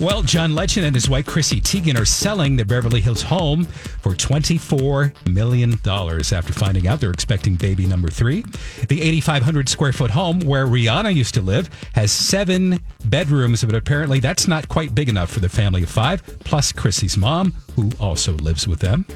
Well, John Legend and his wife Chrissy Teigen are selling their Beverly Hills home for $24 million after finding out they're expecting baby number three. The 8,500 square foot home where Rihanna used to live has seven bedrooms, but apparently that's not quite big enough for the family of five, plus Chrissy's mom, who also lives with them.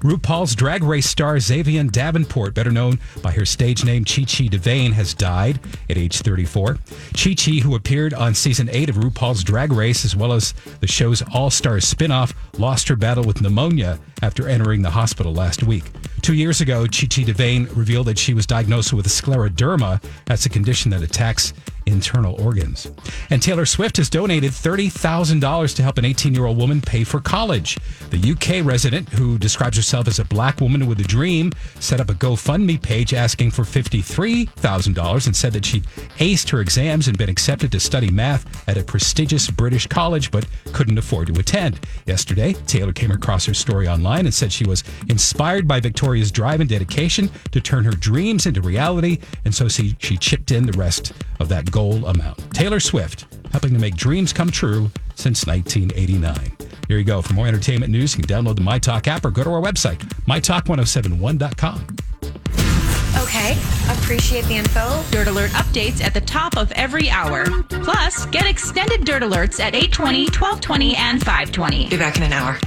RuPaul's Drag Race star Xavier Davenport, better known by her stage name Chi Chi DeVayne, has died at age 34. Chi Chi, who appeared on season 8 of RuPaul's Drag Race well as the show's All Stars spinoff, lost her battle with pneumonia after entering the hospital last week. Two years ago, Chi Chi DeVayne revealed that she was diagnosed with scleroderma. That's a condition that attacks internal organs. And Taylor Swift has donated $30,000 to help an 18 year old woman pay for college. The UK resident, who describes herself as a black woman with a dream, set up a GoFundMe page asking for $53,000 and said that she'd aced her exams and been accepted to study math at a prestigious British college but couldn't afford to attend. Yesterday, Taylor came across her story online and said she was inspired by Victoria's drive and dedication to turn her dreams into reality, and so she, she chipped in the rest of that goal amount. Taylor Swift, helping to make dreams come true since 1989. Here you go. For more entertainment news, you can download the MyTalk app or go to our website, mytalk1071.com. Okay, appreciate the info. Dirt Alert updates at the top of every hour. Plus, get extended Dirt Alerts at 820, 1220, and 520. Be back in an hour.